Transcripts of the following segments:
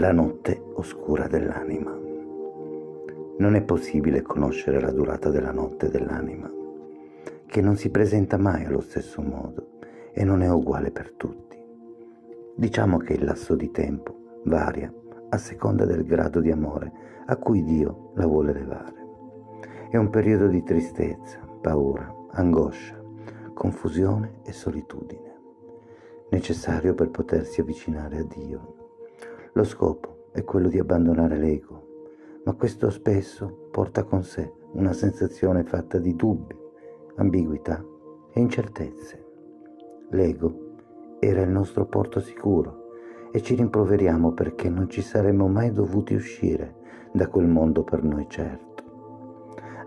la notte oscura dell'anima. Non è possibile conoscere la durata della notte dell'anima, che non si presenta mai allo stesso modo e non è uguale per tutti. Diciamo che il lasso di tempo varia a seconda del grado di amore a cui Dio la vuole levare. È un periodo di tristezza, paura, angoscia, confusione e solitudine, necessario per potersi avvicinare a Dio lo scopo è quello di abbandonare l'ego, ma questo spesso porta con sé una sensazione fatta di dubbi, ambiguità e incertezze. L'ego era il nostro porto sicuro e ci rimproveriamo perché non ci saremmo mai dovuti uscire da quel mondo per noi certo.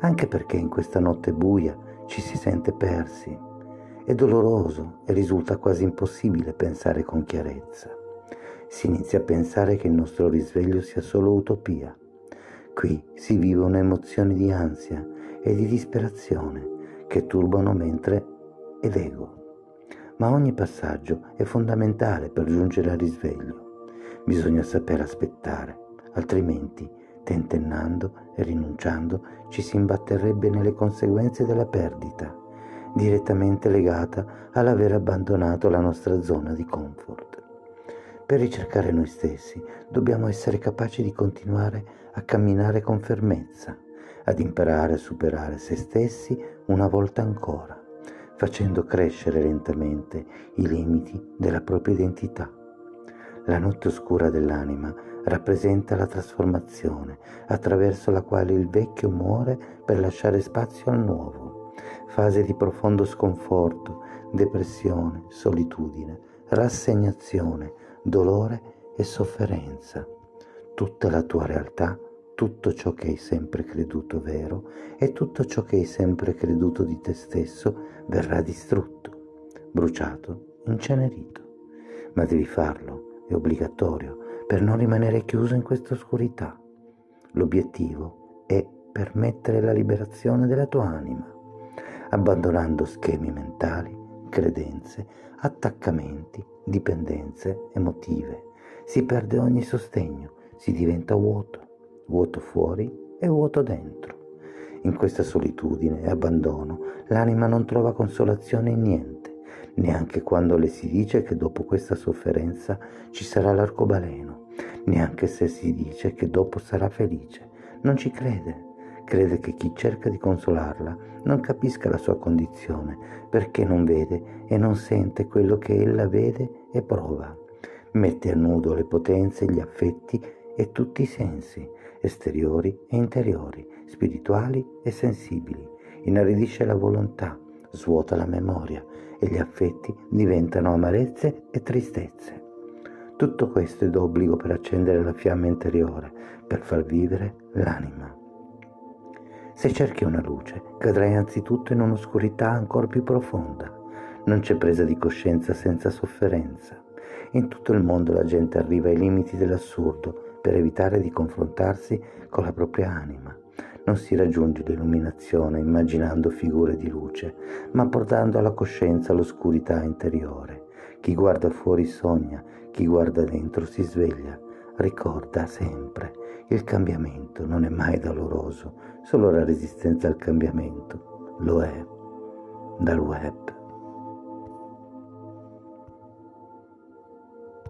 Anche perché in questa notte buia ci si sente persi. È doloroso e risulta quasi impossibile pensare con chiarezza si inizia a pensare che il nostro risveglio sia solo utopia. Qui si vive un'emozione di ansia e di disperazione che turbano mentre ed ego. Ma ogni passaggio è fondamentale per giungere al risveglio. Bisogna saper aspettare, altrimenti, tentennando e rinunciando, ci si imbatterebbe nelle conseguenze della perdita, direttamente legata all'aver abbandonato la nostra zona di comfort. Per ricercare noi stessi dobbiamo essere capaci di continuare a camminare con fermezza, ad imparare a superare se stessi una volta ancora, facendo crescere lentamente i limiti della propria identità. La notte oscura dell'anima rappresenta la trasformazione attraverso la quale il vecchio muore per lasciare spazio al nuovo, fase di profondo sconforto, depressione, solitudine, rassegnazione, dolore e sofferenza. Tutta la tua realtà, tutto ciò che hai sempre creduto vero e tutto ciò che hai sempre creduto di te stesso verrà distrutto, bruciato, incenerito. Ma devi farlo, è obbligatorio, per non rimanere chiuso in questa oscurità. L'obiettivo è permettere la liberazione della tua anima, abbandonando schemi mentali, credenze, attaccamenti, dipendenze emotive. Si perde ogni sostegno, si diventa vuoto, vuoto fuori e vuoto dentro. In questa solitudine e abbandono l'anima non trova consolazione in niente, neanche quando le si dice che dopo questa sofferenza ci sarà l'arcobaleno, neanche se si dice che dopo sarà felice. Non ci crede, crede che chi cerca di consolarla non capisca la sua condizione perché non vede e non sente quello che ella vede e prova. Mette a nudo le potenze, gli affetti e tutti i sensi, esteriori e interiori, spirituali e sensibili. Inaridisce la volontà, svuota la memoria e gli affetti diventano amarezze e tristezze. Tutto questo è d'obbligo per accendere la fiamma interiore, per far vivere l'anima. Se cerchi una luce, cadrai anzitutto in un'oscurità ancora più profonda. Non c'è presa di coscienza senza sofferenza. In tutto il mondo la gente arriva ai limiti dell'assurdo per evitare di confrontarsi con la propria anima. Non si raggiunge l'illuminazione immaginando figure di luce, ma portando alla coscienza l'oscurità interiore. Chi guarda fuori sogna, chi guarda dentro si sveglia. Ricorda sempre il cambiamento non è mai doloroso, solo la resistenza al cambiamento lo è. Dal web